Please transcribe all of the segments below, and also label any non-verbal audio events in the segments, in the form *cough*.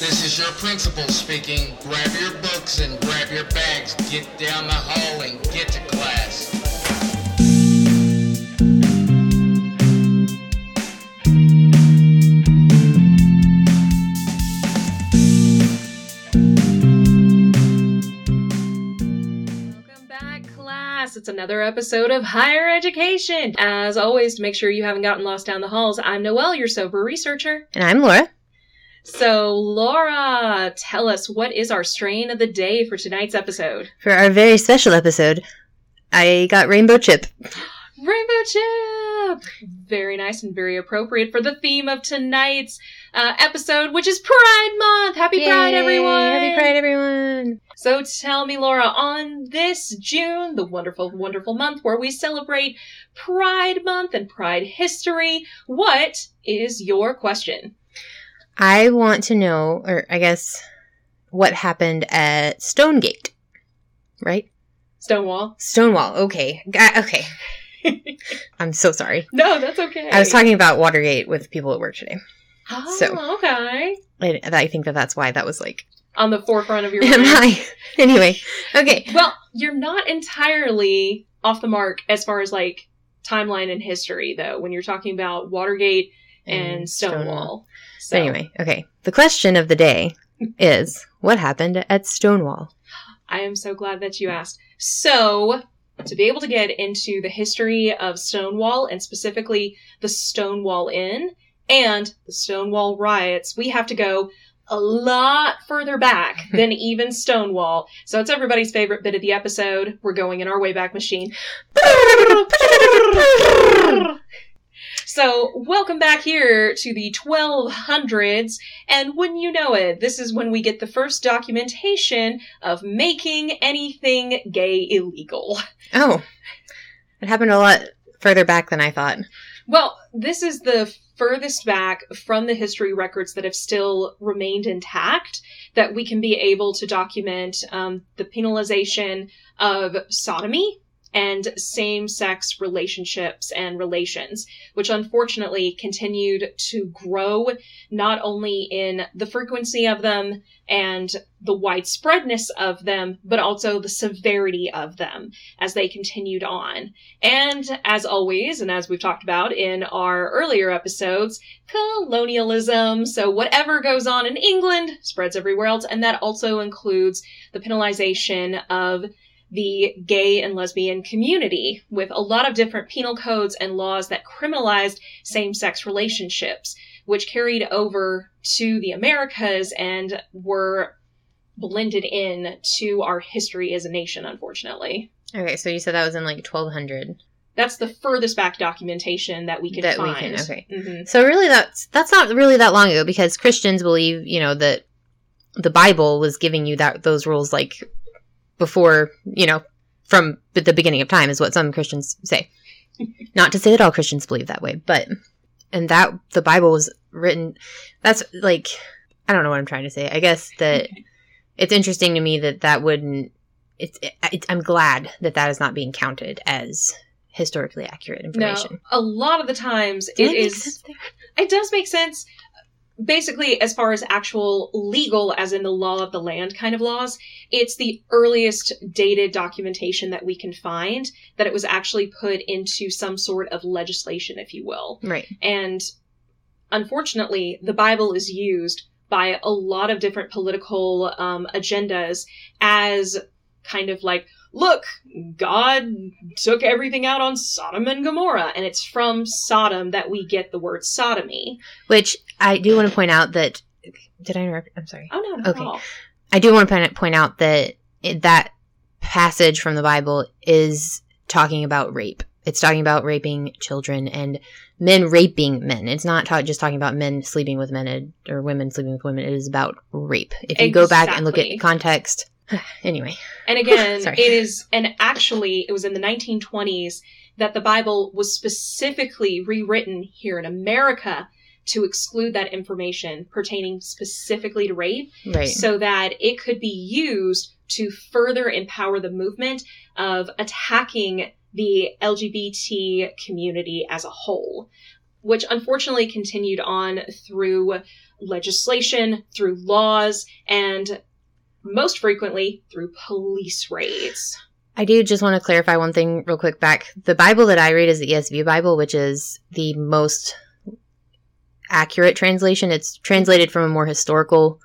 This is your principal speaking. Grab your books and grab your bags. Get down the hall and get to class. Welcome back, class. It's another episode of Higher Education. As always, to make sure you haven't gotten lost down the halls, I'm Noelle, your sober researcher. And I'm Laura. So, Laura, tell us what is our strain of the day for tonight's episode? For our very special episode, I got Rainbow Chip. Rainbow Chip! Very nice and very appropriate for the theme of tonight's uh, episode, which is Pride Month! Happy Pride, everyone! Happy Pride, everyone! So tell me, Laura, on this June, the wonderful, wonderful month where we celebrate Pride Month and Pride history, what is your question? I want to know, or I guess, what happened at Stonegate. Right? Stonewall? Stonewall. Okay. Okay. *laughs* I'm so sorry. No, that's okay. I was talking about Watergate with people at work today. Oh, so- okay. I, I think that that's why that was like, On the forefront of your am *laughs* mind. I? Anyway. Okay. Well, you're not entirely off the mark as far as like timeline and history, though, when you're talking about Watergate and, mm, Stonewall. So, Anyway. Okay. The question of the day *laughs* is, what happened at Stonewall? I am so glad that you asked. So, to be able to get into the history of Stonewall and specifically the Stonewall Inn and the Stonewall riots, we have to go a lot further back *laughs* than even Stonewall. So it's everybody's favorite bit of the episode. We're going in our Wayback Machine. *laughs* So, welcome back here to the 1200s, and wouldn't you know it, this is when we get the first documentation of making anything gay illegal. Oh. It happened a lot further back than I thought. Well, this is the furthest back from the history records that have still remained intact that we can be able to document um, the penalization of sodomy and same sex relationships and relations, which unfortunately continued to grow not only in the frequency of them and the widespreadness of them, but also the severity of them as they continued on. And as always, and as we've talked about in our earlier episodes, colonialism. So whatever goes on in England spreads everywhere else, and that also includes the penalization of the gay and lesbian community with a lot of different penal codes and laws that criminalized same-sex relationships, which carried over to the Americas and were blended in to our history as a nation, unfortunately. Okay, so you said that was in like 1200. That's the furthest back documentation that we can That we find. can- okay. hmm So really that's that's not really that long ago because Christians believe, you know, that the Bible was giving you that those rules like before, you know, from the beginning of time is what some Christians say. *laughs* not to say that all Christians believe that way, but and that the Bible was written that's like I don't know what I'm trying to say. I guess that it's interesting to me that that wouldn't it's it, I'm glad that that is not being counted as historically accurate information. No, a lot of the times Does it is. It does make sense. Basically, as far as actual legal, as in the law of the land kind of laws, it's the earliest dated documentation that we can find that it was actually put into some sort of legislation, if you will. Right. And unfortunately, the Bible is used by a lot of different political um, agendas as kind of like, look, God took everything out on Sodom and Gomorrah, and it's from Sodom that we get the word sodomy. Which I do want to point out that. Did I interrupt? I'm sorry. Oh no, Okay. I do want to point, point out that it, that passage from the Bible is talking about rape. It's talking about raping children and men raping men. It's not ta- just talking about men sleeping with men or women sleeping with women. It is about rape. If you go back and look at context. *sighs* anyway. And *laughs* again, it is, and actually, it was in the 1920s that the Bible was specifically rewritten here in America to exclude that information pertaining specifically to rape Right. so that it could be used to further empower the movement of attacking the LGBT community as a whole. which unfortunately continued on through legislation, through laws, and most frequently through police raids. I do just want to clarify one thing real quick back. The Bible that I read is the ESV Bible, which is the most accurate translation. It's translated from a more historical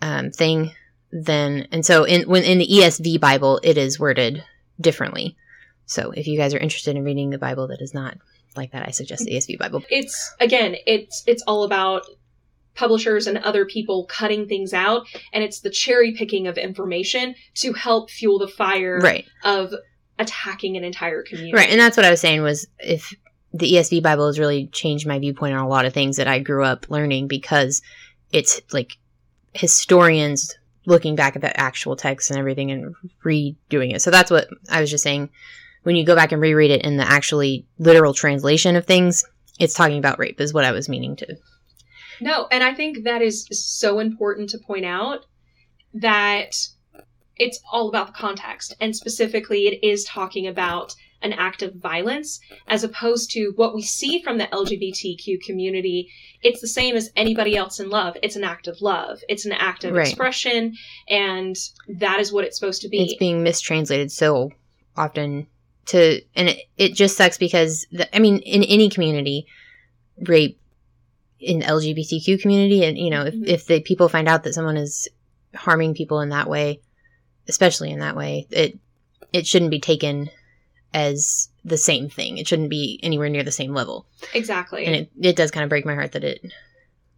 um, thing than, and so in when in the ESV Bible, it is worded differently. So if you guys are interested in reading the Bible that is not like that, I suggest the ESV Bible. It's again, it's it's all about publishers and other people cutting things out and it's the cherry picking of information to help fuel the fire Right. of attacking an entire community. Right, and that's what I was saying was if the ESV Bible has really changed my viewpoint on a lot of things that I grew up learning because it's like historians looking back at the actual text and everything and redoing it. So that's what I was just saying. When you go back and reread it in the actually literal translation of things, it's talking about rape, is what I was meaning to. No, and I think that is so important to point out that it's all about the context. And specifically, it is talking about an act of violence as opposed to what we see from the LGBTQ community. It's the same as anybody else in love. It's an act of love, it's an act of Right. expression, and that is what it's supposed to be. It's being mistranslated so often to, and it, it just sucks because, the, I mean, in any community, rape in LGBTQ community, and you know, if, Mhm. if the people find out that someone is harming people in that way, especially in that way, it it shouldn't be taken as the same thing. It shouldn't be anywhere near the same level, exactly. and it, it does kind of break my heart that it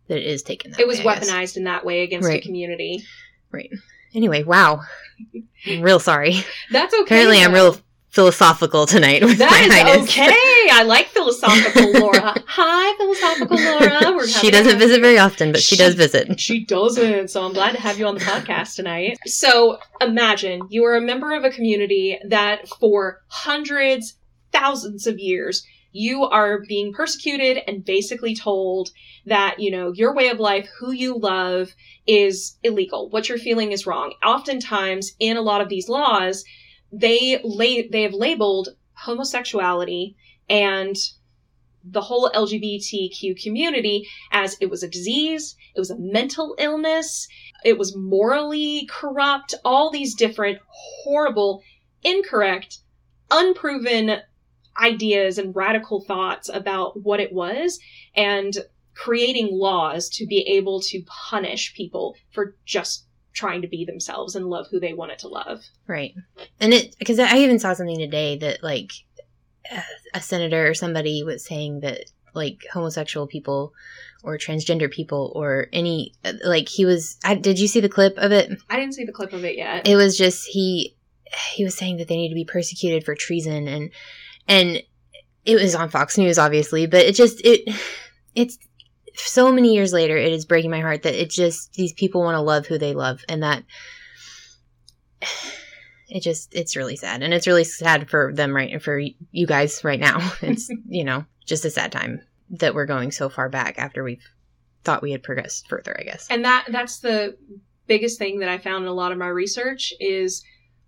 that it is taken. That it was way, weaponized in that way against Right. the community. Right. Anyway, wow, *laughs* I'm real sorry. That's okay. Apparently, I'm real philosophical tonight with That is highness. okay. I like philosophical Laura. *laughs* Hi, philosophical Laura. We're she doesn't a- visit very often, but she, She- does visit. She doesn't, so I'm glad to have you on the podcast tonight. So imagine you are a member of a community that for hundreds, thousands of years, you are being persecuted and basically told that, you know, your way of life, who you love, is illegal. What you're feeling is wrong. Oftentimes, in a lot of these laws, they la- they have labeled homosexuality and the whole LGBTQ community as it was a disease, it was a mental illness, it was morally corrupt, all these different horrible, incorrect, unproven ideas and radical thoughts about what it was, and creating laws to be able to punish people for just trying to be themselves and love who they wanted to love. Right. And it, because I even saw something today that, like, a- a senator or somebody was saying that, like, homosexual people or transgender people or any, like, he was, I, did you see the clip of it? I didn't see the clip of it yet. It was just, he, he was saying that they need to be persecuted for treason and, and it was on Fox News, obviously, but it just, it, it's, so many years later, it is breaking my heart that it just these people want to love who they love, and that *sighs* it just it's really sad, and it's really sad for them right and for you guys right now. *laughs* It's *laughs* you know just a sad time that we're going so far back after we've thought we had progressed further. I guess. And that that's the biggest thing that I found in a lot of my research is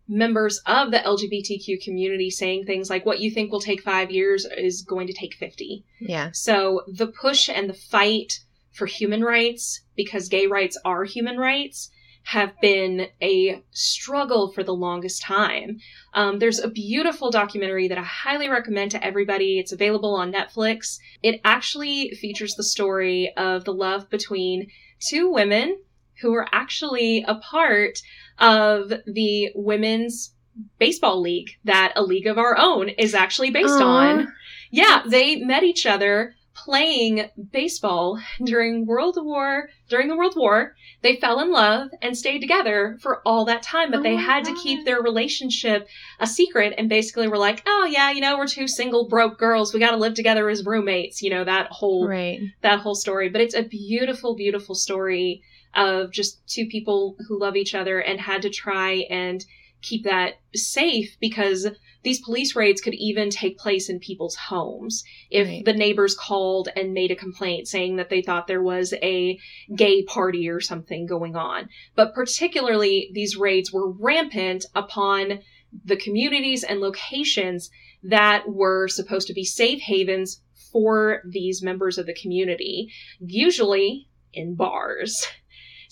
members of the LGBTQ community saying things like what you think will take 5 years is going to take 50. Yeah. So the push and the fight for human rights because gay rights are human rights have been a struggle for the longest time. Um, there's a beautiful documentary that I highly recommend to everybody. It's available on Netflix. It actually features the story of the love between two women who were actually a part of the women's baseball league that a league of our own is actually based Aw. on. Yeah, they met each other playing baseball during World War during the World War. They fell in love and stayed together for all that time, but Oh they had to keep their relationship a secret and basically were like, "Oh yeah, you know, we're two single broke girls. We got to live together as roommates." You know, that whole Right. that whole story. But it's a beautiful, beautiful story of just two people who love each other and had to try and keep that safe because these police raids could even take place in people's homes if Right. the neighbors called and made a complaint saying that they thought there was a gay party or something going on. But particularly, these raids were rampant upon the communities and locations that were supposed to be safe havens for these members of the community, usually in bars.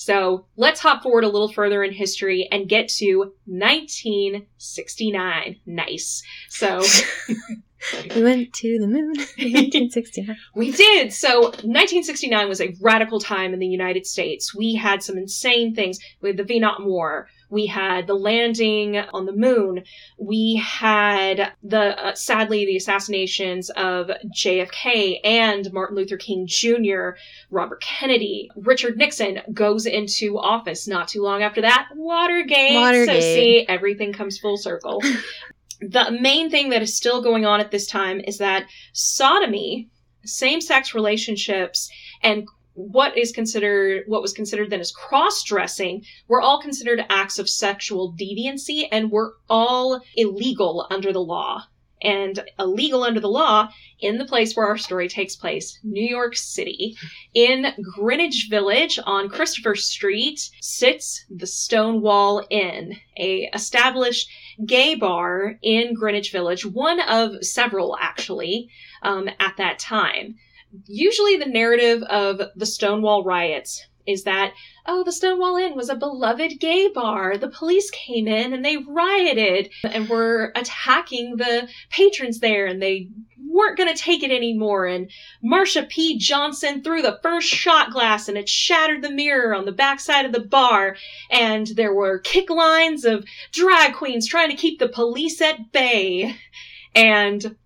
So let's hop forward a little further in history and get to 1969. Nice. So *laughs* We went to the moon in *laughs* 1969. we did. So 1969 was a radical time in the United States. We had some insane things with the Vietnam War. We had the landing on the moon. We had the, uh, sadly, the assassinations of JFK and Martin Luther King Jr., Robert Kennedy. Richard Nixon goes into office not too long after that. Watergate. So see, everything comes full circle. *laughs* the main thing that is still going on at this time is that sodomy, same-sex relationships, and what is considered what was considered then as cross-dressing were all considered acts of sexual deviancy and were all illegal under the law. And illegal under the law in the place where our story takes place, New York City. In Greenwich Village on Christopher Street sits the Stonewall Inn, a established gay bar in Greenwich Village, one of several actually um, at that time. Usually, the narrative of the Stonewall riots is that, oh, the Stonewall Inn was a beloved gay bar. The police came in and they rioted and were attacking the patrons there and they weren't going to take it anymore. And Marsha P. Johnson threw the first shot glass and it shattered the mirror on the backside of the bar. And there were kick lines of drag queens trying to keep the police at bay. And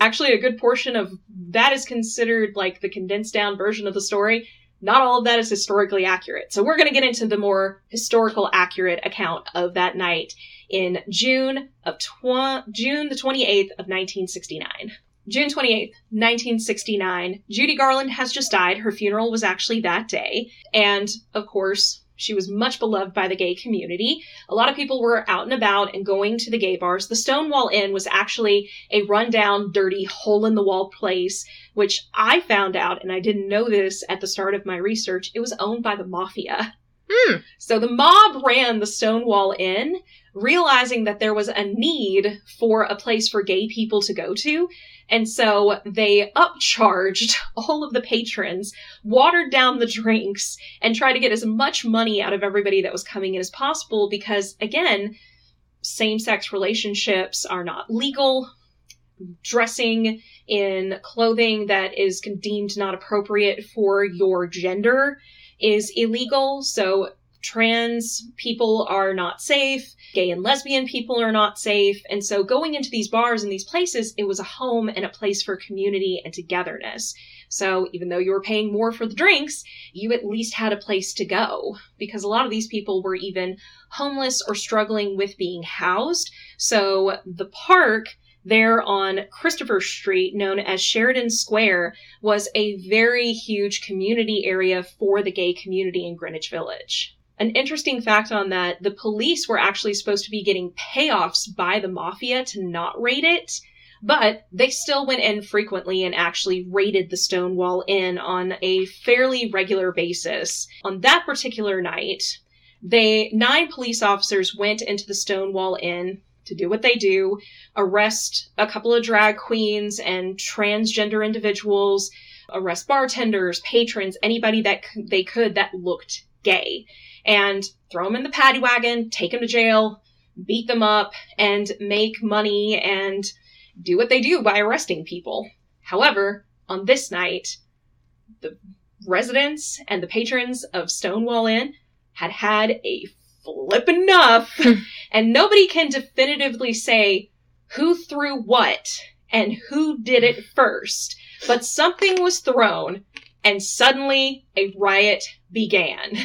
actually, a good portion of that is considered like the condensed down version of the story. Not all of that is historically accurate. So we're going to get into the more historical accurate account of that night in June of June the 28th of 1969. June 28th, 1969. Judy Garland has just died. Her funeral was actually that day. And of course, she was much beloved by the gay community. A lot of people were out and about and going to the gay bars. The Stonewall Inn was actually a rundown, dirty, hole in the wall place, which I found out, and I didn't know this at the start of my research, it was owned by the mafia. Hmm. So the mob ran the Stonewall Inn, realizing that there was a need for a place for gay people to go to. And so they upcharged all of the patrons, watered down the drinks, and tried to get as much money out of everybody that was coming in as possible because, again, same sex relationships are not legal. Dressing in clothing that is deemed not appropriate for your gender is illegal. So trans people are not safe. Gay and lesbian people are not safe. And so going into these bars and these places, it was a home and a place for community and togetherness. So even though you were paying more for the drinks, you at least had a place to go because a lot of these people were even homeless or struggling with being housed. So the park there on Christopher Street, known as Sheridan Square, was a very huge community area for the gay community in Greenwich Village. An interesting fact on that the police were actually supposed to be getting payoffs by the mafia to not raid it, but they still went in frequently and actually raided the Stonewall Inn on a fairly regular basis. On that particular night, they nine police officers went into the Stonewall Inn to do what they do, arrest a couple of drag queens and transgender individuals, arrest bartenders, patrons, anybody that they could that looked gay, and throw them in the paddy wagon, take them to jail, beat them up, and make money and do what they do by arresting people. However, on this night, the residents and the patrons of Stonewall Inn had had a flip enough, *laughs* and nobody can definitively say who threw what and who did it first. But something was thrown, and suddenly a riot began.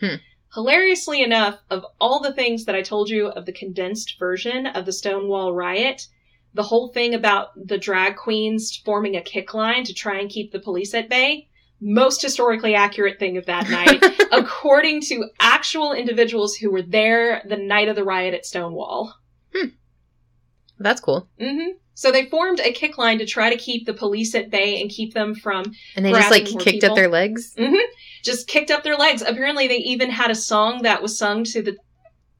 Hmm. Hilariously enough, of all the things that I told you of the condensed version of the Stonewall riot, the whole thing about the drag queens forming a kick line to try and keep the police at bay, most historically accurate thing of that night, *laughs* according to actual individuals who were there the night of the riot at Stonewall. That's cool. hmm So they formed a kick line to try to keep the police at bay and keep them from And they just like kicked people. up their legs. just kicked up their legs. Apparently, they even had a song that was sung to the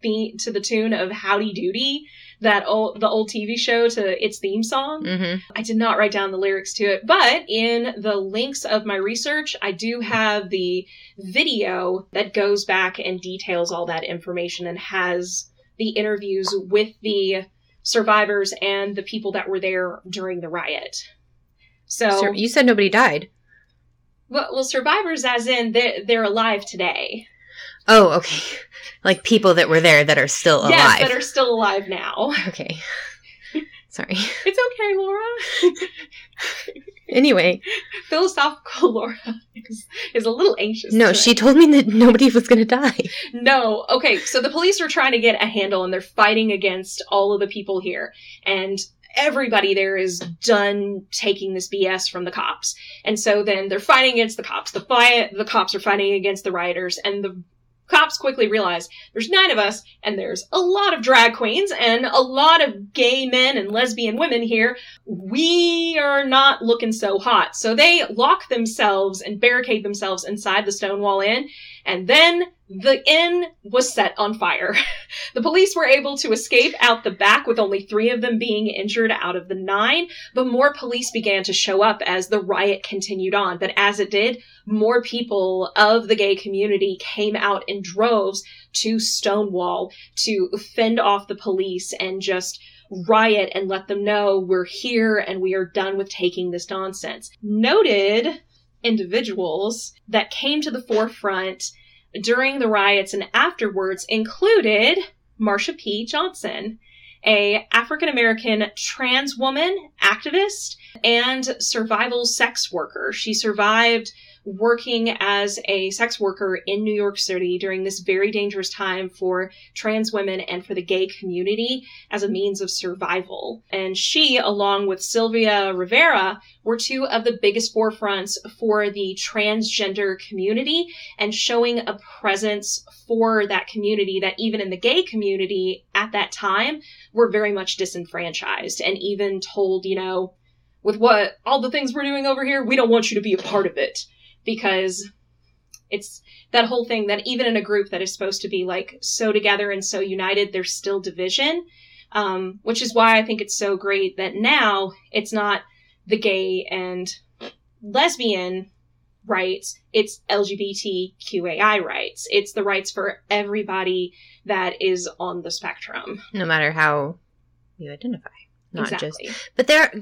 the to the tune of "Howdy Doody." that old the old TV show to its theme song. hmm I did not write down the lyrics to it, but in the links of my research, I do have the video that goes back and details all that information and has the interviews with the survivors and the people that were there during the riot. So, you said nobody died. well, well, survivors, as in they're, they're alive today. Oh, okay. *laughs* Like people that were there that are still alive. Yes, that are still alive now. okay. *laughs* Sorry. It's okay, Laura. *laughs* Anyway, Philosophical *laughs* Laura is, is a little anxious. no, she told me that nobody was going to die. No. Okay, so the police are trying to get a handle and they're fighting against all of the people here. And everybody there is done taking this BS from the cops. And so then they're fighting against the cops. The fight the cops are fighting against the rioters and the cops quickly realize there's nine of us and there's a lot of drag queens and a lot of gay men and lesbian women here. We are not looking so hot. So they lock themselves and barricade themselves inside the Stonewall Inn and then the inn was set on fire. *laughs* the police were able to escape out the back with only three of them being injured out of the nine, but more police began to show up as the riot continued on. But as it did, more people of the gay community came out in droves to Stonewall to fend off the police and just riot and let them know we're here and we are done with taking this nonsense. Noted individuals that came to the forefront during the riots and afterwards included Marsha P. Johnson, a African American trans woman activist and survival sex worker. She survived working as a sex worker in New York City during this very dangerous time for trans women and for the gay community as a means of survival. And she, along with Sylvia Rivera, were two of the biggest forefronts for the transgender community and showing a presence for that community that even in the gay community at that time were very much disenfranchised and even told, you know, with what all the things we're doing over here, we don't want you to be a part of it because it's that whole thing that even in a group that is supposed to be like so together and so united, there's still division. Um, which is why I think it's so great that now it's not the gay and lesbian rights, it's LGBTQAI rights. It's the rights for everybody that is on the spectrum. No matter how you identify. Not exactly. just But there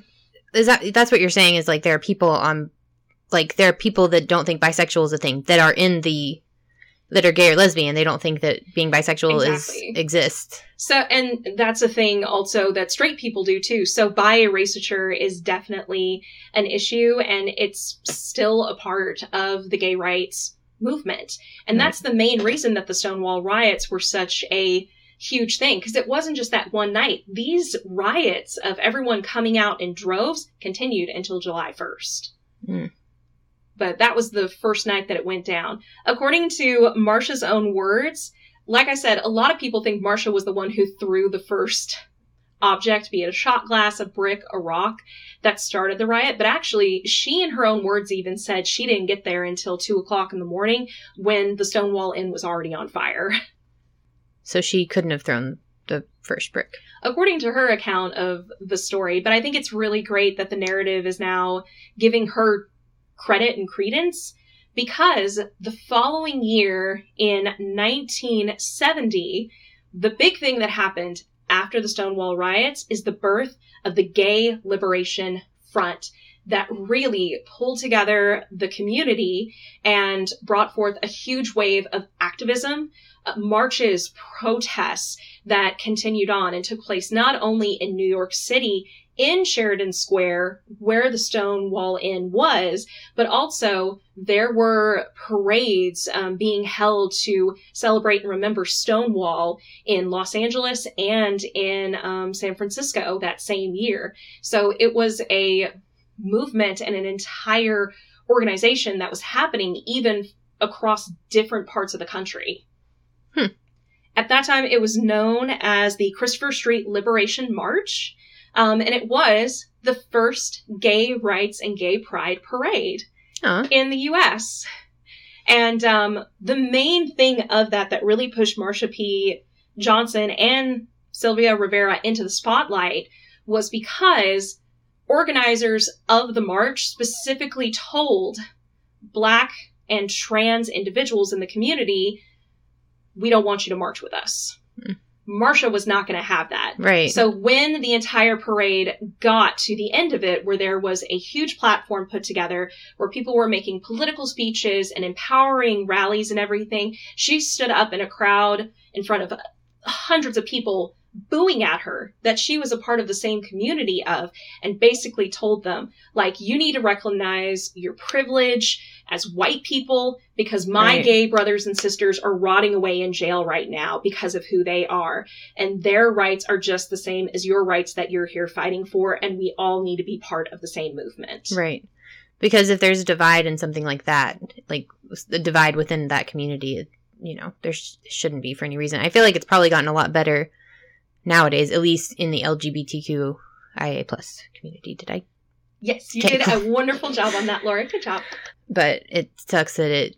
is that that's what you're saying is like there are people on like there are people that don't think bisexual is a thing that are in the that are gay or lesbian. They don't think that being bisexual Exactly. is exists. So, and that's a thing also that straight people do too. So, bi erasure is definitely an issue, and it's still a part of the gay rights movement. And Right. that's the main reason that the Stonewall riots were such a huge thing, because it wasn't just that one night. These riots of everyone coming out in droves continued until July 1st. Mm. But that was the first night that it went down. According to Marsha's own words, like I said, a lot of people think Marsha was the one who threw the first object, be it a shot glass, a brick, a rock, that started the riot. But actually, she, in her own words, even said she didn't get there until two o'clock in the morning when the Stonewall Inn was already on fire. So she couldn't have thrown the first brick. According to her account of the story, but I think it's really great that the narrative is now giving her credit and credence because the following year in 1970, the big thing that happened after the Stonewall riots is the birth of the Gay Liberation Front that really pulled together the community and brought forth a huge wave of activism, uh, marches, protests that continued on and took place not only in New York City in Sheridan Square, where the Stonewall Inn was, but also there were parades um, being held to celebrate and remember Stonewall in Los Angeles and in um, San Francisco that same year. So it was a movement and an entire organization that was happening even across different parts of the country. Hmm. At that time, it was known as the Christopher Street Liberation March. Um, and it was the first gay rights and gay pride parade Aw. in the US. And um, the main thing of that that really pushed Marsha P. Johnson and Sylvia Rivera into the spotlight was because organizers of the march specifically told black and trans individuals in the community, we don't want you to march with us. Mm. Marsha was not going to have that. Right. So when the entire parade got to the end of it, where there was a huge platform put together, where people were making political speeches and empowering rallies and everything, she stood up in a crowd in front of hundreds of people booing at her that she was a part of the same community of and basically told them like you need to recognize your privilege as white people because my Right. gay brothers and sisters are rotting away in jail right now because of who they are and their rights are just the same as your rights that you're here fighting for and we all need to be part of the same movement Right. Because if there's a divide in something like that, like the divide within that community, you know, there sh- shouldn't be for any reason. I feel like it's probably gotten a lot better nowadays, at least in the LGBTQIA plus community. Did I? yes you did a *laughs* wonderful job on that laura good job But it sucks that it.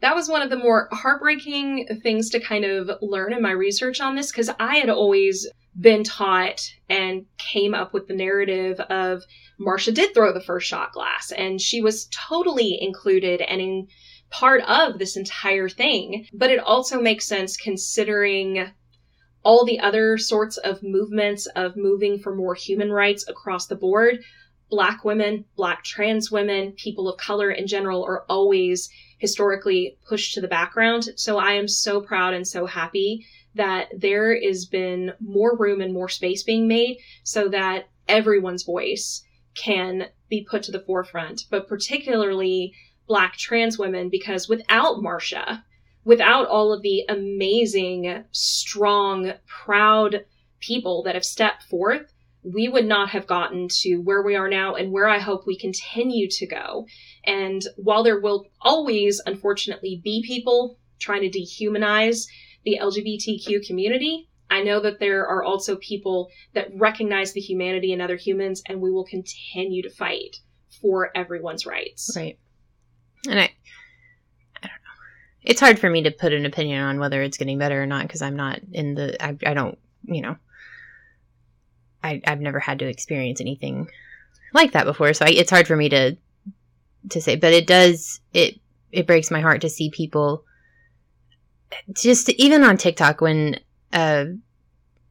that was one of the more heartbreaking things to kind of learn in my research on this because I had always been taught and came up with the narrative of Marsha did throw the first shot glass and she was totally included and in part of this entire thing. But it also makes sense considering all the other sorts of movements of moving for more human rights across the board. Black women, black trans women, people of color in general are always historically pushed to the background. So I am so proud and so happy that there has been more room and more space being made so that everyone's voice can be put to the forefront, but particularly black trans women, because without Marsha, without all of the amazing, strong, proud people that have stepped forth, we would not have gotten to where we are now and where I hope we continue to go. And while there will always, unfortunately, be people trying to dehumanize the LGBTQ community, I know that there are also people that recognize the humanity in other humans, and we will continue to fight for everyone's rights. Right. And I. It's hard for me to put an opinion on whether it's getting better or not because I'm not in the. I, I don't. You know. I, I've never had to experience anything like that before, so I, it's hard for me to to say. But it does it it breaks my heart to see people just even on TikTok when uh,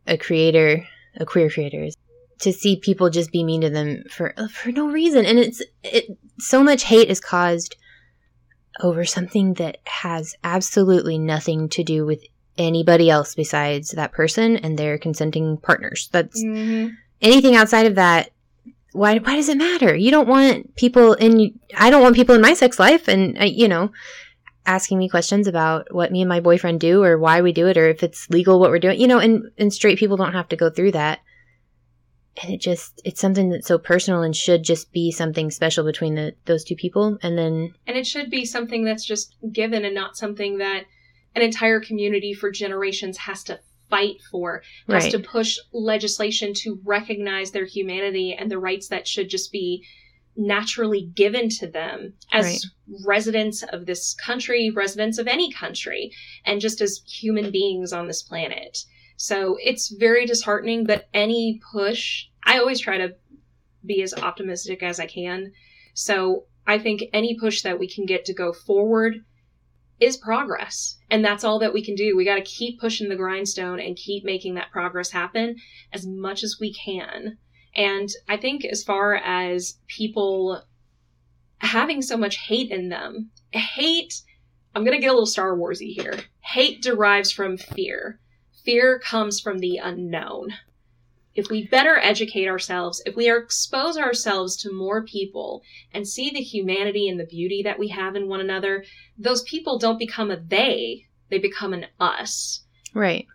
a creator, a queer creator, is to see people just be mean to them for for no reason, and it's it so much hate is caused over something that has absolutely nothing to do with anybody else besides that person and their consenting partners. That's Mhm. anything outside of that why why does it matter you don't want people in i don't want people in my sex life and uh, you know asking me questions about what me and my boyfriend do or why we do it or if it's legal what we're doing you know and and straight people don't have to go through that and it just it's something that's so personal and should just be something special between the those two people and then And it should be something that's just given and not something that an entire community for generations has to fight for, has right to push legislation to recognize their humanity and the rights that should just be naturally given to them as Right. residents of this country, residents of any country, and just as human beings on this planet. So it's very disheartening, but any push, I always try to be as optimistic as I can. So I think any push that we can get to go forward is progress. And that's all that we can do. We got to keep pushing the grindstone and keep making that progress happen as much as we can. And I think as far as people having so much hate in them, hate, I'm going to get a little Star Warsy here. Hate derives from fear. Fear comes from the unknown. If we better educate ourselves, if we expose ourselves to more people and see the humanity and the beauty that we have in one another, those people don't become a they, they become an us. Right.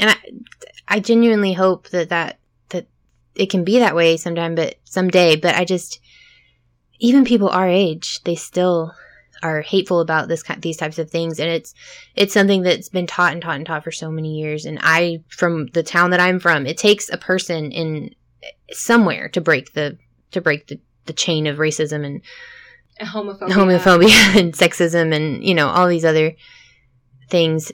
And I, I genuinely hope that that that it can be that way sometime, but someday. But I just, even people our age, they still are hateful about this ki- these types of things, and it's it's something that's been taught and taught and taught for so many years. And I, from the town that I'm from, it takes a person in somewhere to break the to break the, the chain of racism and Homophobia. homophobia *laughs* and sexism and you know all these other things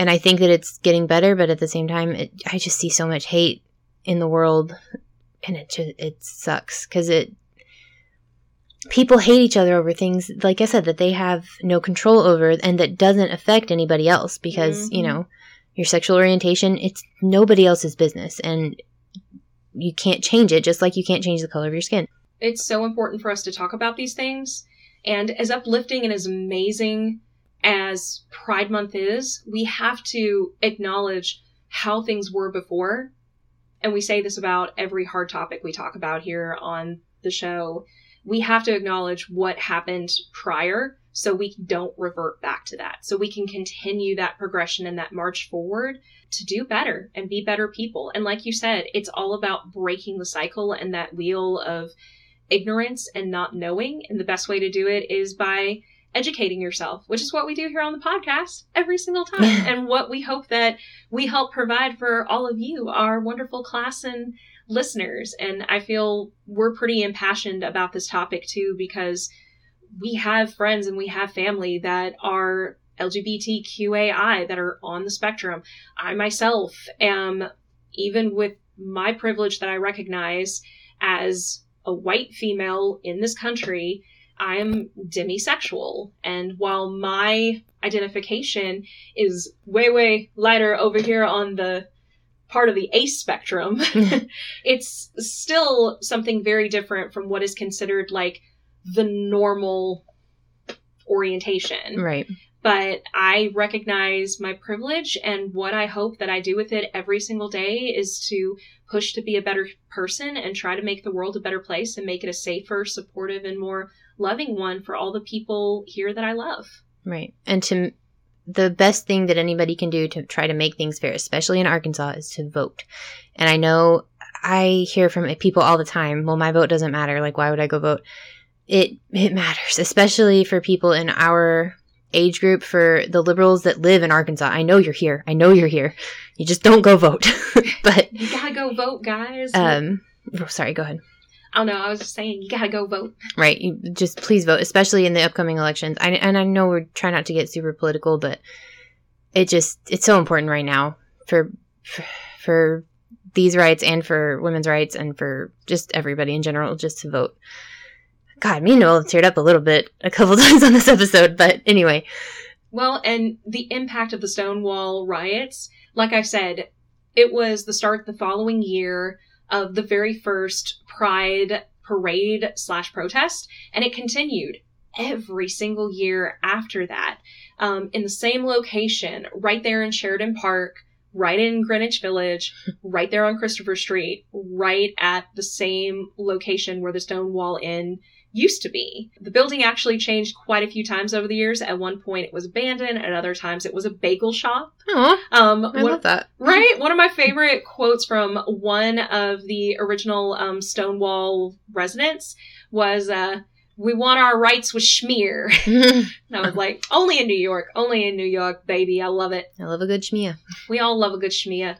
and I think that it's getting better, but at the same time, it, I just see so much hate in the world, and it just it sucks because it people hate each other over things like I said that they have no control over and that doesn't affect anybody else because Mhm. you know your sexual orientation it's nobody else's business and you can't change it just like you can't change the color of your skin. it's so important for us to talk about these things. And as uplifting and as amazing as Pride Month is, we have to acknowledge how things were before. And we say this about every hard topic we talk about here on the show. We have to acknowledge what happened prior so we don't revert back to that. So we can continue that progression and that march forward to do better and be better people. And like you said, it's all about breaking the cycle and that wheel of ignorance and not knowing. And the best way to do it is by educating yourself, which is what we do here on the podcast every single time. *laughs* and what we hope that we help provide for all of you, our wonderful class and listeners. And I feel we're pretty impassioned about this topic too, because we have friends and we have family that are LGBTQAI that are on the spectrum. I myself am, even with my privilege that I recognize as a white female in this country, I'm demisexual. And while my identification is way, way lighter over here on the part of the ace spectrum, *laughs* *laughs* it's still something very different from what is considered like the normal orientation Right. but I recognize my privilege and what I hope that I do with it every single day is to push to be a better person and try to make the world a better place and make it a safer, supportive, and more loving one for all the people here that I love. Right. And to the best thing that anybody can do to try to make things fair, especially in Arkansas, is to vote. And I know I hear from people all the time, well, my vote doesn't matter. Like, why would I go vote? It, it matters, especially for people in our age group, for the liberals that live in Arkansas. I know you're here. I know you're here. You just don't go vote. *laughs* but, You gotta go vote, guys. um, oh, sorry, go ahead. Oh, I don't know. I was just saying, you gotta go vote. *laughs* Right. You just please vote, especially in the upcoming elections. I, and I know we're trying not to get super political, but it just it's so important right now for for, for these rights and for women's rights and for just everybody in general just to vote. God, me and Noelle have teared up a little bit a couple *laughs* times on this episode, but anyway, Well, and the impact of the Stonewall riots, like I said, it was the start the following year of the very first Pride parade slash protest, and it continued every single year after that um, in the same location, right there in Sheridan Park, right in Greenwich Village, *laughs* right there on Christopher Street, right at the same location where the Stonewall Inn used to be. The building actually changed quite a few times over the years. At one point, it was abandoned. At other times, it was a bagel shop. oh, Um, I one- love that. Right? One of my favorite quotes from one of the original um, Stonewall residents was, uh, we want our rights with schmear. *laughs* *laughs* And I was like, only in New York, only in New York, baby. I love it. I love a good schmia. We all love a good schmear.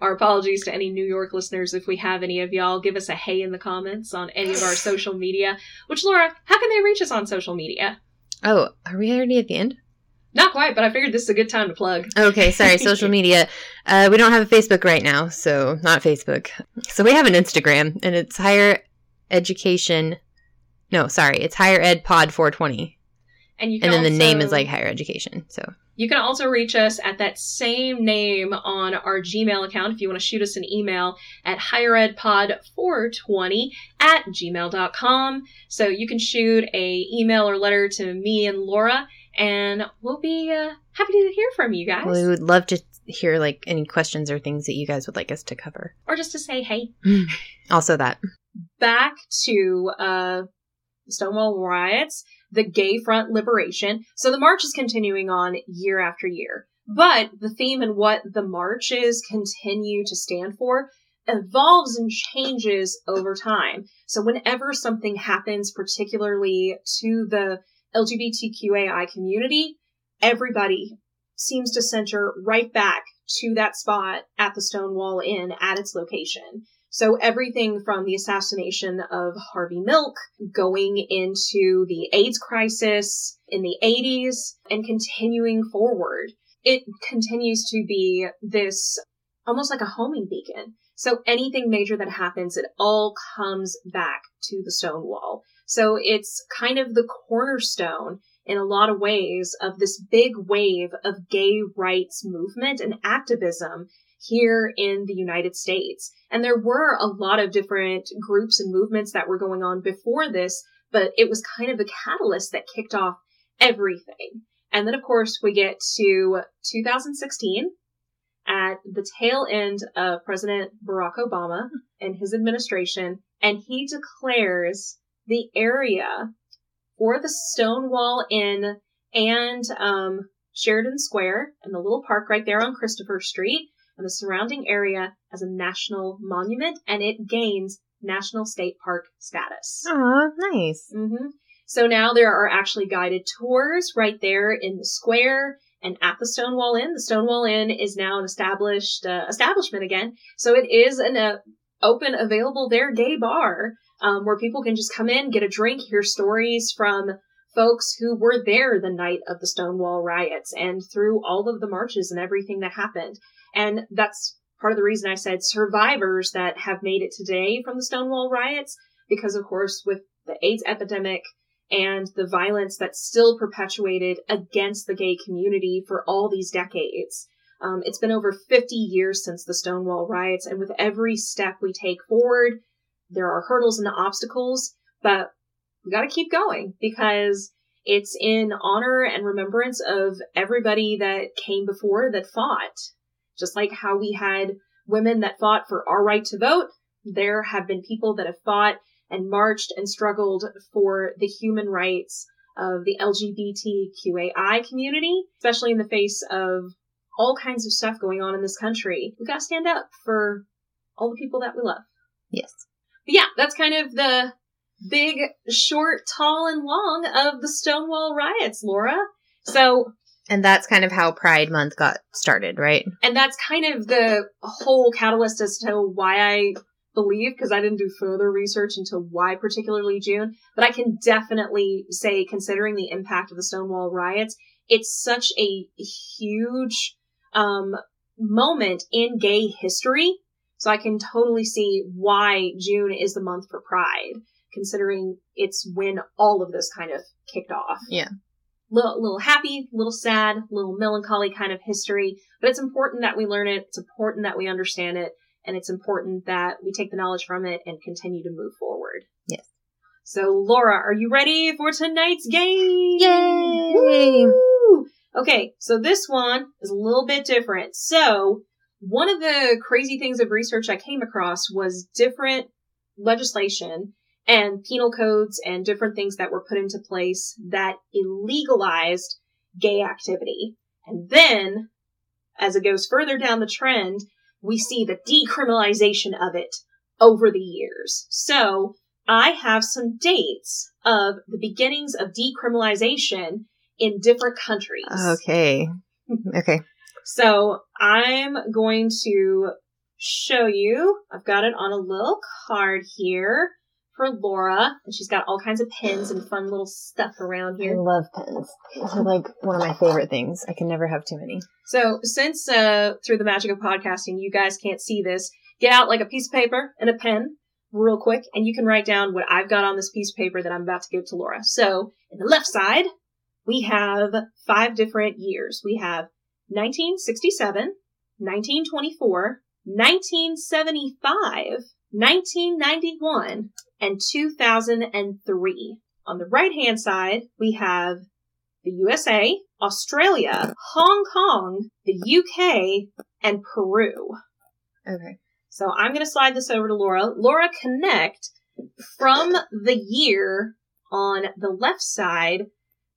Our apologies to any New York listeners if we have any of y'all. Give us a hey in the comments on any of our *laughs* social media. Which, Laura, how can they reach us on social media? Oh, are we already at the end? Not quite, but I figured this is a good time to plug. Okay, sorry, *laughs* social media. Uh, we don't have a Facebook right now, so not Facebook. So we have an Instagram, and it's higher education. No, sorry, it's higher ed pod 420. And you can And then the name is like higher education. So You can also reach us at that same name on our Gmail account if you want to shoot us an email at higheredpod420 at gmail.com. So you can shoot a email or letter to me and Laura, and we'll be uh, happy to hear from you guys. we would love to hear like any questions or things that you guys would like us to cover. or just to say hey. *laughs* Also that. Back to uh, Stonewall riots, the Gay Front Liberation. So the march is continuing on year after year. But the theme and what the marches continue to stand for evolves and changes over time. So whenever something happens, particularly to the LGBTQAI community, everybody seems to center right back to that spot at the Stonewall Inn at its location. So everything from the assassination of Harvey Milk, going into the AIDS crisis in the 80s, and continuing forward. it continues to be this almost like a homing beacon. So anything major that happens, it all comes back to the Stonewall. So it's kind of the cornerstone in a lot of ways of this big wave of gay rights movement and activism here in the United States. And there were a lot of different groups and movements that were going on before this, but it was kind of the catalyst that kicked off everything. And then, of course, we get to 2016 at the tail end of President Barack Obama and his administration, and he declares the area for the Stonewall Inn and um, Sheridan Square and the little park right there on Christopher Street and the surrounding area as a national monument, and it gains national state park status. Oh, nice. hmm So now there are actually guided tours right there in the square and at the Stonewall Inn. The Stonewall Inn is now an established uh, establishment again, so it is an uh, open, available there gay bar um, where people can just come in, get a drink, hear stories from folks who were there the night of the Stonewall riots and through all of the marches and everything that happened. And that's part of the reason I said survivors that have made it today from the Stonewall riots, because of course, with the AIDS epidemic and the violence that's still perpetuated against the gay community for all these decades. Um, it's been over 50 years since the Stonewall riots, and with every step we take forward, there are hurdles and obstacles, but we got to keep going because it's in honor and remembrance of everybody that came before that fought. Just like how we had women that fought for our right to vote, there have been people that have fought and marched and struggled for the human rights of the LGBTQAI community, especially in the face of all kinds of stuff going on in this country. We gotta stand up for all the people that we love. Yes. But yeah, that's kind of the big, short, tall, and long of the Stonewall riots, Laura. So, And that's kind of how Pride Month got started, right? and that's kind of the whole catalyst as to why I believe, because I didn't do further research into why particularly June, but I can definitely say, considering the impact of the Stonewall riots, it's such a huge um, moment in gay history. So I can totally see why June is the month for Pride, considering it's when all of this kind of kicked off. Yeah. Little, little happy, little sad, little melancholy kind of history, but it's important that we learn it. It's important that we understand it, and it's important that we take the knowledge from it and continue to move forward. Yes. So, Laura, are you ready for tonight's game? Yay! Woo! Okay, so this one is a little bit different. So, one of the crazy things of research I came across was different legislation and penal codes and different things that were put into place that illegalized gay activity. And then, as it goes further down the trend, we see the decriminalization of it over the years. So, I have some dates of the beginnings of decriminalization in different countries. Okay. *laughs* Okay. So I'm going to show you. I've got it on a little card here for Laura, and she's got all kinds of pins and fun little stuff around here. I love pens. Those are like one of my favorite things. I can never have too many. So since uh, through the magic of podcasting, you guys can't see this, get out like a piece of paper and a pen real quick, and you can write down what I've got on this piece of paper that I'm about to give to Laura. So in the left side, we have five different years. We have 1967, 1924, 1975, 1991, and 2003. On the right hand side, we have the USA, Australia, Hong Kong, the UK, and Peru. Okay. So I'm going to slide this over to Laura. Laura, connect from the year on the left side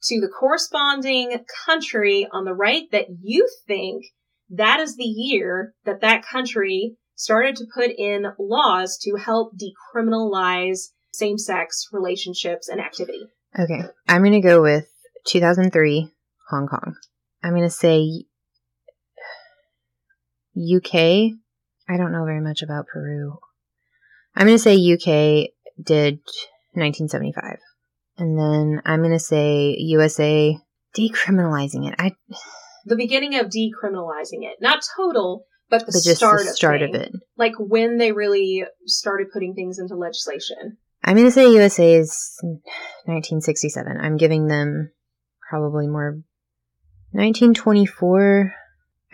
to the corresponding country on the right that you think that is the year that that country started to put in laws to help decriminalize same-sex relationships and activity. Okay. I'm going to go with 2003, Hong Kong. I'm going to say UK. I don't know very much about Peru. I'm going to say UK did 1975. And then I'm going to say USA decriminalizing it. I the beginning of decriminalizing it. Not total, but the But just start, the of, start of thing. it. Like when they really started putting things into legislation. I'm going to say USA is 1967. I'm giving them probably more. 1924.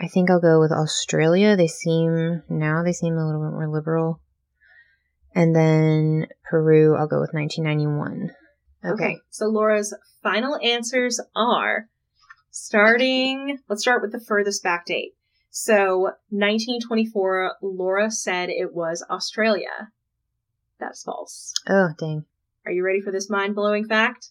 I think I'll go with Australia. They seem now they seem a little bit more liberal. And then Peru, I'll go with 1991. Okay. So Laura's final answers are starting, let's start with the furthest back date. So 1924, Laura said it was Australia. That's false. Oh, dang. Are you ready for this mind blowing fact?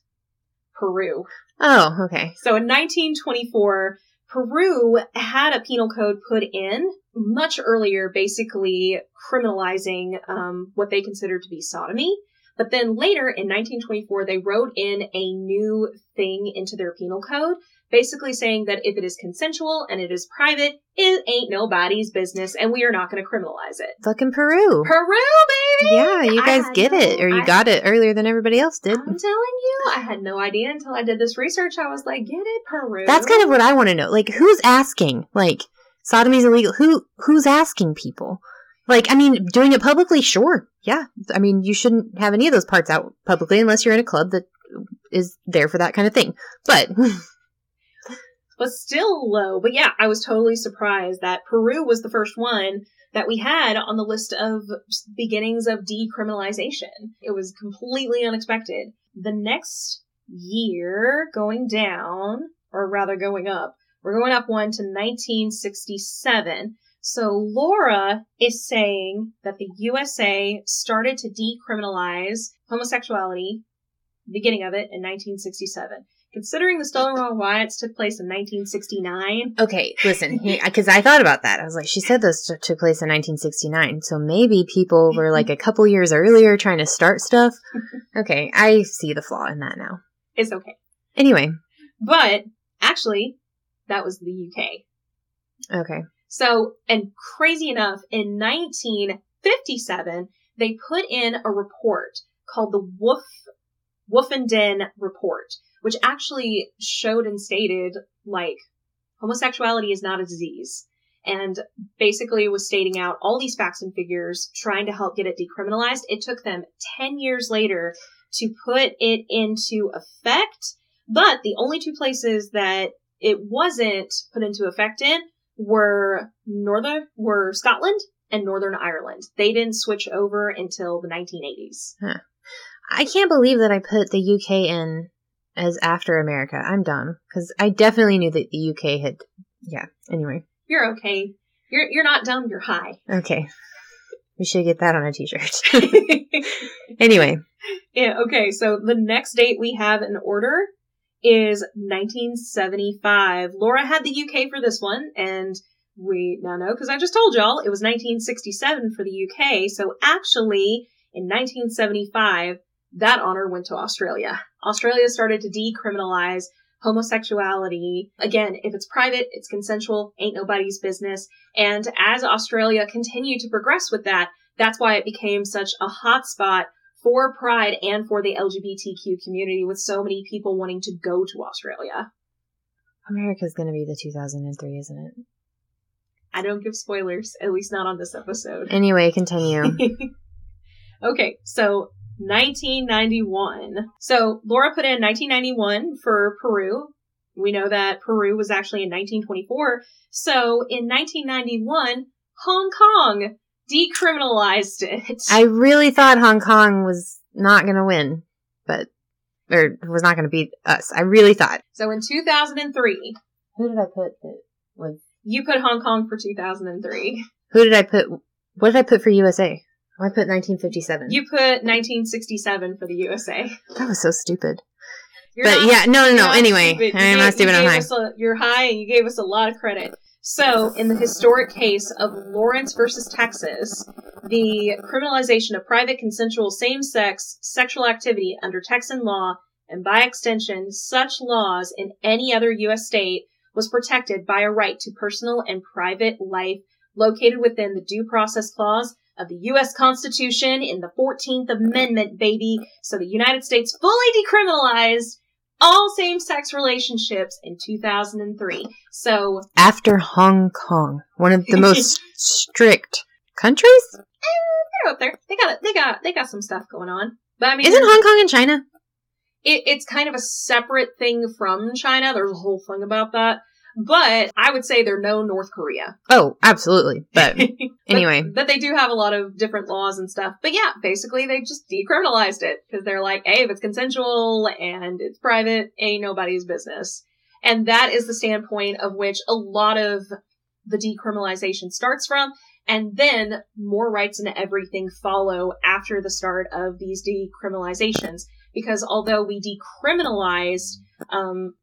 Peru. Oh, okay. So in 1924, Peru had a penal code put in much earlier, basically criminalizing um, what they considered to be sodomy. But then later in 1924, they wrote in a new thing into their penal code, basically saying that if it is consensual and it is private, it ain't nobody's business and we are not going to criminalize it. Fucking Peru. Peru, baby! Yeah, you guys get it, or you I- got it earlier than everybody else did. I'm telling you, I had no idea until I did this research. I was like, get it, Peru. That's kind of what I want to know. Like, who's asking? Like, sodomy's illegal. Who who's asking people? Like, I mean, doing it publicly, sure, yeah. I mean, you shouldn't have any of those parts out publicly unless you're in a club that is there for that kind of thing. But *laughs* but still low. But yeah, I was totally surprised that Peru was the first one that we had on the list of beginnings of decriminalization. It was completely unexpected. The next year, going down, or rather going up, we're going up one to 1967. So Laura is saying that the USA started to decriminalize homosexuality, beginning of it in 1967. Considering the Stonewall riots took place in 1969, okay, listen, because *laughs* I thought about that. I was like, she said this took place in 1969, so maybe people were like a couple years earlier trying to start stuff. *laughs* Okay, I see the flaw in that now. it's okay. Anyway, But actually, that was the UK. okay. So, and crazy enough, in 1957, they put in a report called the Wolf, Wolfenden Report, which actually showed and stated, like, homosexuality is not a disease. And basically was stating out all these facts and figures, trying to help get it decriminalized. It took them 10 years later to put it into effect, but the only two places that it wasn't put into effect in were northern were Scotland and Northern Ireland. They didn't switch over until the 1980s. I can't believe that I put the UK in as after America. I'm dumb because I definitely knew that the UK had. Yeah. Anyway, You're okay. You're you're not dumb. You're high. okay. We should get that on a T-shirt. *laughs* *laughs* anyway, yeah. Okay. So the next date we have in order is 1975. Laura had the UK for this one, and we now know because I just told y'all it was 1967 for the UK. So actually, in 1975, that honor went to Australia. Australia started to decriminalize homosexuality. Again, if it's private, it's consensual, ain't nobody's business. And as Australia continued to progress with that, that's why it became such a hot spot for Pride and for the LGBTQ community with so many people wanting to go to Australia. America's going to be the 2003, isn't it? I don't give spoilers, at least not on this episode. Anyway, continue. *laughs* okay, so 1991. So Laura put in 1991 for Peru. We know that Peru was actually in 1924. So in 1991, Hong Kong decriminalized it. I really thought Hong Kong was not going to win, but or was not going to beat us. I really thought. so in 2003, Who did I put that was? you put Hong Kong for 2003. Who did I put? What did I put for USA? Oh, I put 1957. You put 1967 for the USA. that was so stupid. You're but not- yeah, no, no, no. Anyway, stupid. I'm gave- not stupid. I'm high. A, you're high, and you gave us a lot of credit. So, in the historic case of Lawrence versus Texas, the criminalization of private consensual same-sex sexual activity under Texan law, and by extension, such laws in any other U.S. state, was protected by a right to personal and private life located within the Due Process Clause of the U.S. Constitution in the 14th Amendment, baby. So the United States fully decriminalized all same-sex relationships in 2003. So After Hong Kong, one of the *laughs* most strict countries? Eh, they're up there. They got they got they got some stuff going on. But I mean, Isn't Hong Kong in China? it, it's kind of a separate thing from China. There's a whole thing about that. But I would say they're no North Korea. Oh, absolutely. But *laughs* anyway. but, but they do have a lot of different laws and stuff. But yeah, basically they just decriminalized it because they're like, hey, if it's consensual and it's private, ain't nobody's business. And that is the standpoint of which a lot of the decriminalization starts from. And then more rights and everything follow after the start of these decriminalizations. Because although we decriminalized um,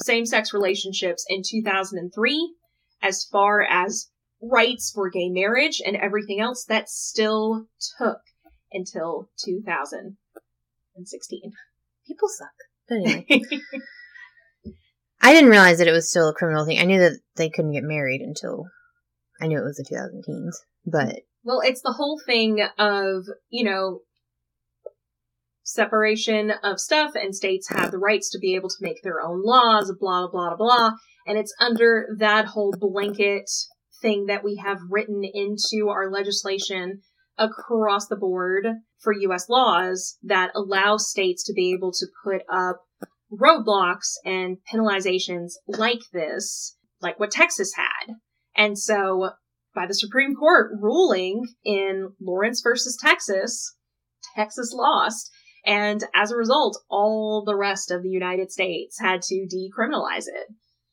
same sex relationships in 2003, as far as rights for gay marriage and everything else, that still took until 2016. People suck. But anyway. I didn't realize that it was still a criminal thing. I knew that they couldn't get married until I knew it was the 2000 teens. But well, it's the whole thing of, you know, separation of stuff and states have the rights to be able to make their own laws, blah, blah, blah, blah. And it's under that whole blanket thing that we have written into our legislation across the board for US laws that allow states to be able to put up roadblocks and penalizations like this, like what Texas had. And so by the Supreme Court ruling in Lawrence versus Texas, Texas lost. And as a result, all the rest of the United States had to decriminalize it.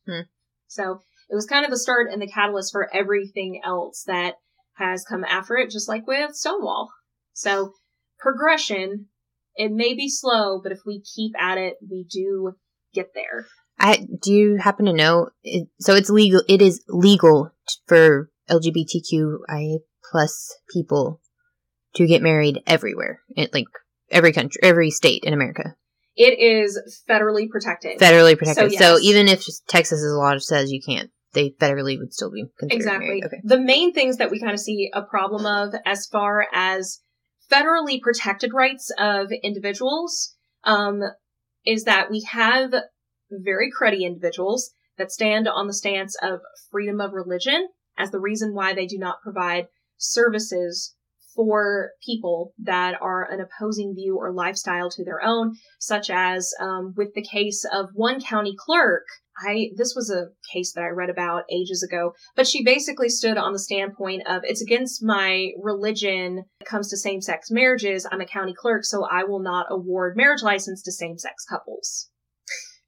Hmm. So it was kind of the start and the catalyst for everything else that has come after it, just like with Stonewall. So progression, it may be slow, but if we keep at it, we do get there. I do you happen to know? It, so it's legal. It is legal for LGBTQIA plus people to get married everywhere. It, like every country, every state in America. It is federally protected. Federally protected. So, So, yes. even if Texas's law says you can't, they federally would still be considered Exactly. Okay. The main things that we kind of see a problem of as far as federally protected rights of individuals um, is that we have very cruddy individuals that stand on the stance of freedom of religion as the reason why they do not provide services for people that are an opposing view or lifestyle to their own, such as um, with the case of one county clerk. I this was a case that I read about ages ago, but she basically stood on the standpoint of it's against my religion when it comes to same-sex marriages. I'm a county clerk, so I will not award marriage license to same-sex couples.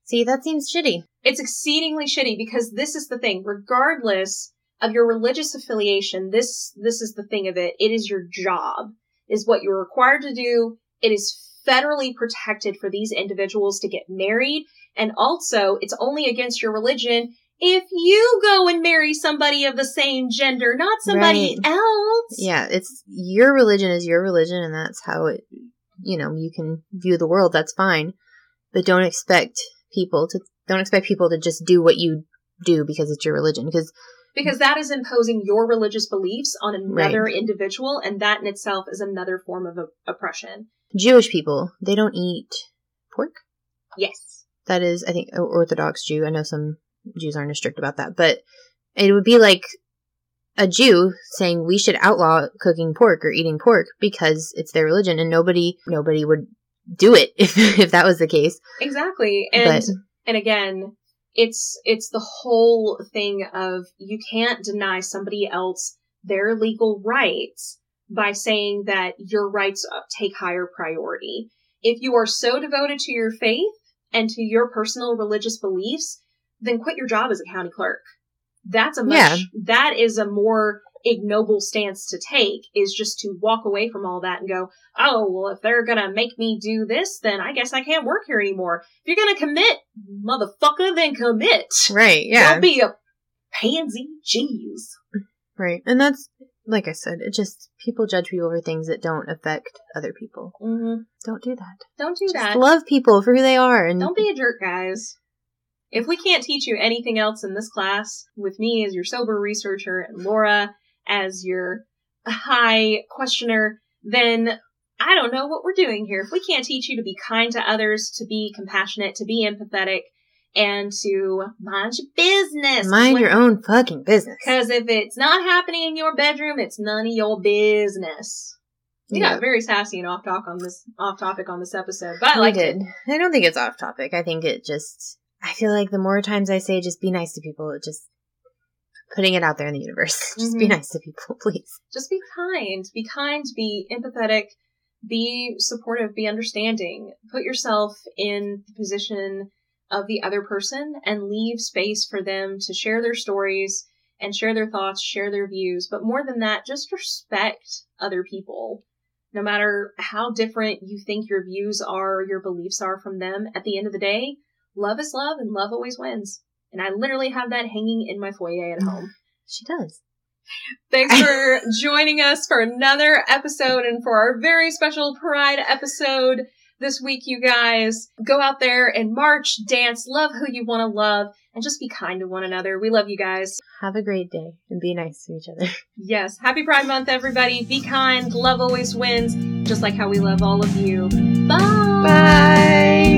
See, that seems shitty. It's exceedingly shitty because this is the thing, regardless of your religious affiliation, this this is the thing of it. It is your job. is what you're required to do. It is federally protected for these individuals to get married. And also, it's only against your religion if you go and marry somebody of the same gender, not somebody Right. else. Yeah, it's your religion is your religion, and that's how it. You know, you can view the world. That's fine, but don't expect people to don't expect people to just do what you do because it's your religion. Because Because that is imposing your religious beliefs on another individual, and that in itself is another form of op- oppression. Jewish people, they don't eat pork. Yes. That is, I think, Orthodox Jew. I know some Jews aren't as strict about that, but it would be like a Jew saying we should outlaw cooking pork or eating pork because it's their religion, and nobody, nobody would do it *laughs* if if that was the case. Exactly. And But- and again, it's it's the whole thing of you can't deny somebody else their legal rights by saying that your rights take higher priority. If you are so devoted to your faith and to your personal religious beliefs, then quit your job as a county clerk. That's a much Yeah. that is a more ignoble stance to take is just to walk away from all that and go, oh, well, if they're gonna make me do this, then I guess I can't work here anymore. If you're gonna commit, motherfucker, then commit. Right? Yeah. Don't be a pansy. Jeez. Right. And that's like I said, it just people judge people for things that don't affect other people. hmm Don't do that. Don't do Just that. love people for who they are and Don't be a jerk, guys. If we can't teach you anything else in this class, with me as your sober researcher and Laura as your high questioner, then I don't know what we're doing here. If we can't teach you to be kind to others, to be compassionate, to be empathetic, and to mind your business. Mind your own fucking business. Because if it's not happening in your bedroom, it's none of your business. We Yeah. got very sassy and off talk on this off topic on this episode, but I I did. it. I don't think it's off topic. I think it just. I feel like the more times I say just be nice to people, it just putting it out there in the universe. *laughs* just be Mhm. nice to people, please. Just be kind. Be kind, be empathetic, be supportive, be understanding. Put yourself in the position of the other person and leave space for them to share their stories and share their thoughts, share their views. But more than that, just respect other people. No matter how different you think your views are, your beliefs are from them, at the end of the day, love is love and love always wins. And I literally have that hanging in my foyer at home. She does. Thanks *laughs* for joining us for another episode and for our very special Pride episode this week, you guys. Go out there and march, dance, love who you want to love, and just be kind to one another. We love you guys. Have a great day and be nice to each other. *laughs* Yes, happy Pride Month, everybody. Be kind. Love always wins, just like how we love all of you. Bye. Bye.